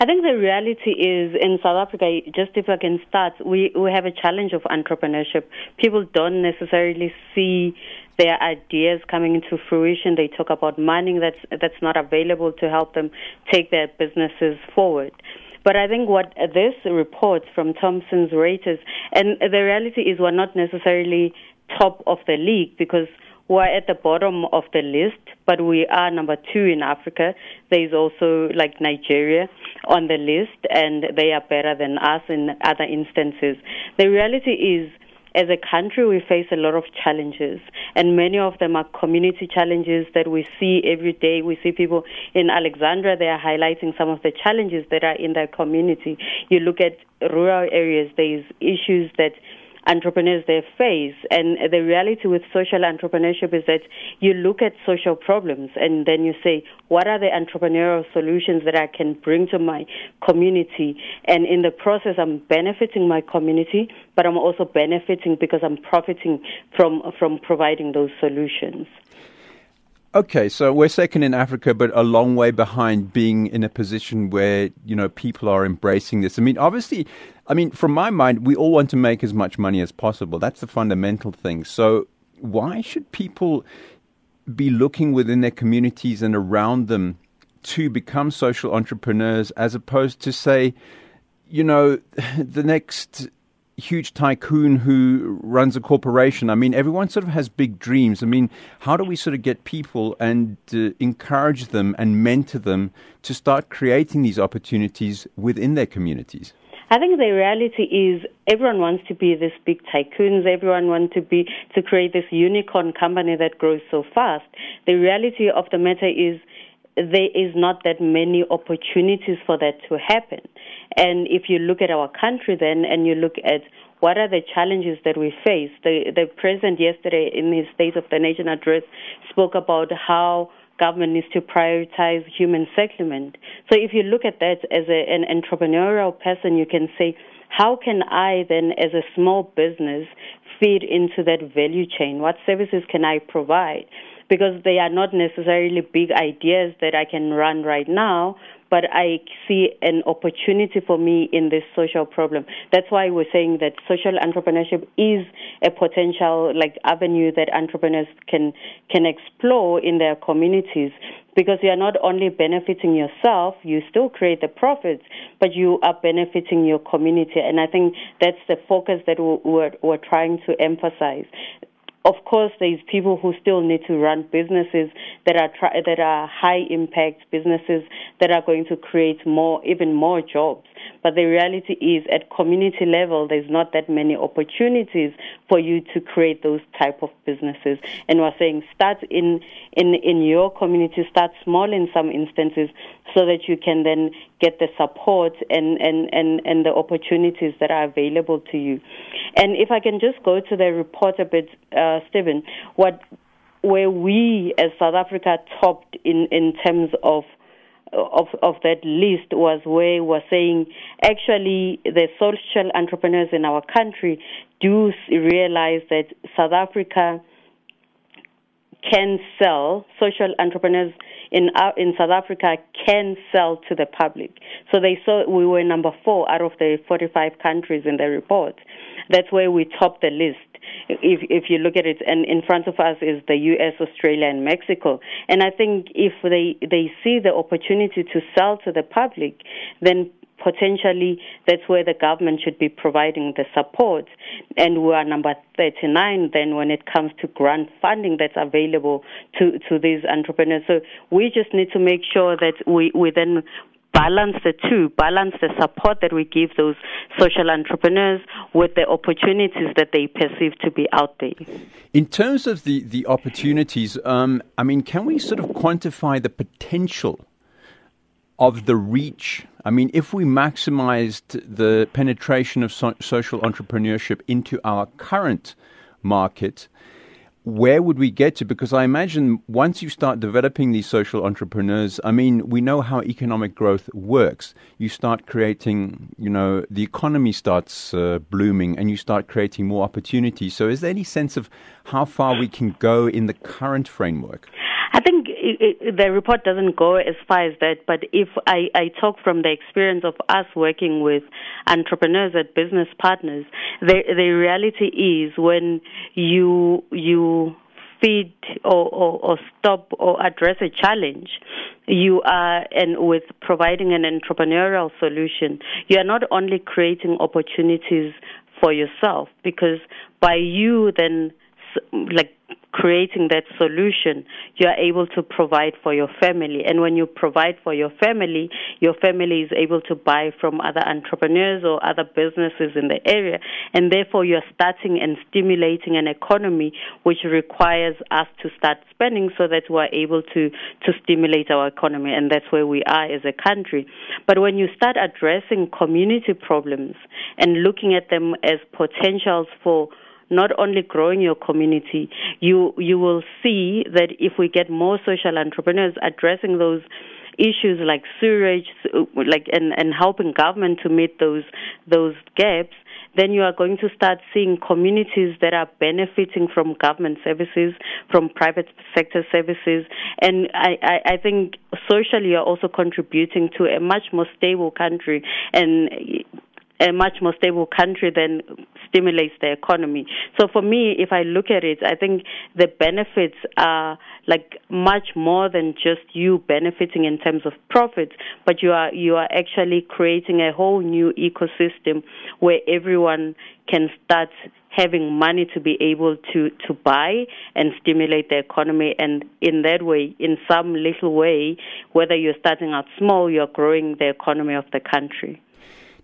I think the reality is in South Africa, just if I can start, we, we have a challenge of entrepreneurship. People don't necessarily see their ideas coming into fruition. They talk about money that's, that's not available to help them take their businesses forward. But I think what this report from Thomson Reuters, and the reality is we're not necessarily top of the league because we're at the bottom of the list, but we are number two in Africa. There's also like Nigeria on the list, and they are better than us in other instances. The reality is, as a country, we face a lot of challenges, and many of them are community challenges that we see every day. We see people in Alexandra, they are highlighting some of the challenges that are in their community. You look at rural areas, there's issues that entrepreneurs they face. And the reality with social entrepreneurship is that you look at social problems and then you say, what are the entrepreneurial solutions that I can bring to my community? And in the process, I'm benefiting my community, but I'm also benefiting because I'm profiting from, from providing those solutions. Okay, so we're second in Africa, but a long way behind being in a position where you know people are embracing this. I mean, obviously, I mean, from my mind, we all want to make as much money as possible. That's the fundamental thing. So, why should people be looking within their communities and around them to become social entrepreneurs, as opposed to say, you know, the next huge tycoon who runs a corporation. I mean, everyone sort of has big dreams. I mean, how do we sort of get people and uh, encourage them and mentor them to start creating these opportunities within their communities? I think the reality is everyone wants to be this big tycoons. Everyone wants to be to create this unicorn company that grows so fast. The reality of the matter is there is not that many opportunities for that to happen. And if you look at our country then and you look at what are the challenges that we face, the, the president yesterday in his State of the Nation address spoke about how government needs to prioritize human settlement. So if you look at that as a, an entrepreneurial person, you can say, how can I then, as a small business, feed into that value chain? What services can I provide? because they are not necessarily big ideas that I can run right now, but I see an opportunity for me in this social problem. That's why we're saying that social entrepreneurship is a potential like avenue that entrepreneurs can can explore in their communities because you are not only benefiting yourself, you still create the profits, but you are benefiting your community. And I think that's the focus that we're, we're trying to emphasize of course, there's people who still need to run businesses that are that are high impact businesses that are going to create more, even more jobs. But the reality is, at community level, there's not that many opportunities for you to create those type of businesses. And we're saying start in in in your community, start small in some instances, so that you can then get the support and and and and the opportunities that are available to you. And if I can just go to the report a bit, uh, Stephen, what where we as South Africa topped in in terms of of of that list was where we're saying actually the social entrepreneurs in our country do realize that South Africa can sell social entrepreneurs in uh, in South Africa can sell to the public. So they saw we were number four out of the 45 countries in the report. That's where we topped the list. If if you look at it, and in front of us is the U.S., Australia, and Mexico. And I think if they they see the opportunity to sell to the public, then potentially that's where the government should be providing the support. And we are number 39 then when it comes to grant funding that's available to, to these entrepreneurs. So we just need to make sure that we, we then balance the two, balance the support that we give those social entrepreneurs with the opportunities that they perceive to be out there. In terms of the, the opportunities, um, I mean, can we sort of quantify the potential of the reach. I mean, if we maximized the penetration of so- social entrepreneurship into our current market, where would we get to? Because I imagine once you start developing these social entrepreneurs, I mean, we know how economic growth works. You start creating, you know, the economy starts uh, blooming and you start creating more opportunities. So, is there any sense of how far we can go in the current framework? I think it, it, the report doesn't go as far as that, but if I, I talk from the experience of us working with entrepreneurs and business partners, the the reality is when you you feed or, or, or stop or address a challenge, you are and with providing an entrepreneurial solution, you are not only creating opportunities for yourself because by you then like creating that solution, you are able to provide for your family. And when you provide for your family, your family is able to buy from other entrepreneurs or other businesses in the area. And therefore, you're starting and stimulating an economy which requires us to start spending so that we're able to, to stimulate our economy. And that's where we are as a country. But when you start addressing community problems and looking at them as potentials for not only growing your community, you you will see that if we get more social entrepreneurs addressing those issues like sewage, like and, and helping government to meet those those gaps, then you are going to start seeing communities that are benefiting from government services, from private sector services, and I, I, I think socially you're also contributing to a much more stable country. And a much more stable country then stimulates the economy. So for me, if I look at it, I think the benefits are like much more than just you benefiting in terms of profits, but you are you are actually creating a whole new ecosystem where everyone can start having money to be able to, to buy and stimulate the economy. And in that way, in some little way, whether you're starting out small, you're growing the economy of the country.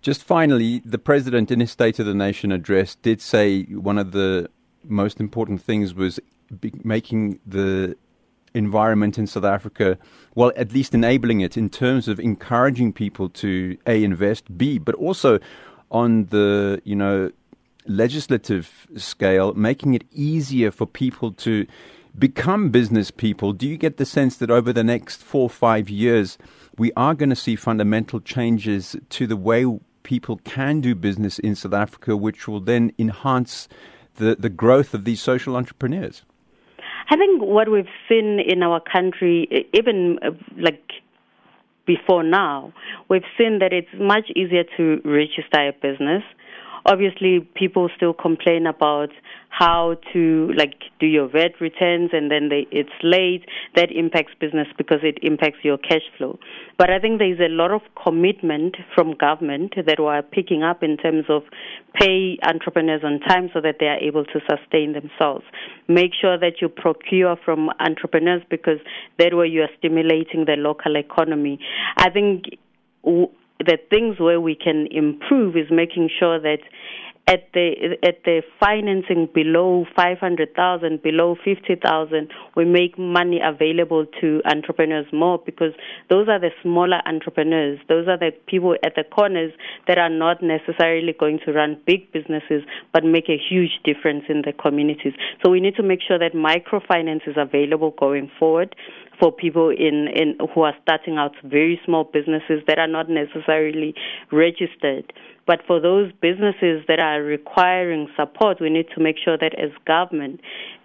Just finally, the president in his State of the Nation address did say one of the most important things was making the environment in South Africa, well, at least enabling it in terms of encouraging people to A, invest, B, but also on the, you know, legislative scale, making it easier for people to become business people. Do you get the sense that over the next four or five years, we are going to see fundamental changes to the way people can do business in South Africa, which will then enhance the, the growth of these social entrepreneurs? I think what we've seen in our country, even uh, like before now, we've seen that it's much easier to register a business. Obviously, people still complain about how to like do your VAT returns and then they, it's late. That impacts business because it impacts your cash flow. But I think there is a lot of commitment from government that we are picking up in terms of pay entrepreneurs on time so that they are able to sustain themselves. Make sure that you procure from entrepreneurs because that way you are stimulating the local economy. I think the things where we can improve is making sure that at the at the financing below 500,000 below 50,000 we make money available to entrepreneurs more because those are the smaller entrepreneurs. Those are the people at the corners that are not necessarily going to run big businesses but make a huge difference in the communities. So we need to make sure that microfinance is available going forward for people in, in who are starting out very small businesses that are not necessarily registered but for those businesses that are requiring support, we need to make sure that as government,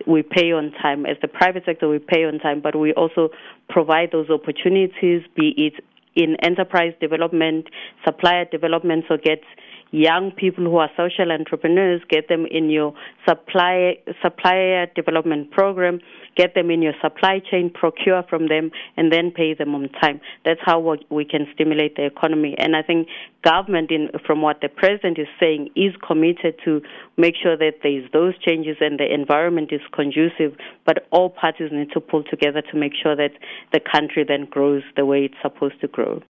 we pay on time. As the private sector, we pay on time, but we also provide those opportunities, be it in enterprise development, supplier development, so get young people who are social entrepreneurs, get them in your supply supplier development program, get them in your supply chain, procure from them, and then pay them on time. That's how we can stimulate the economy. And I think government, in, from what the president is saying, is committed to make sure that there is those changes and the environment is conducive. But all parties need to pull together to make sure that the country then grows the way it's supposed to grow.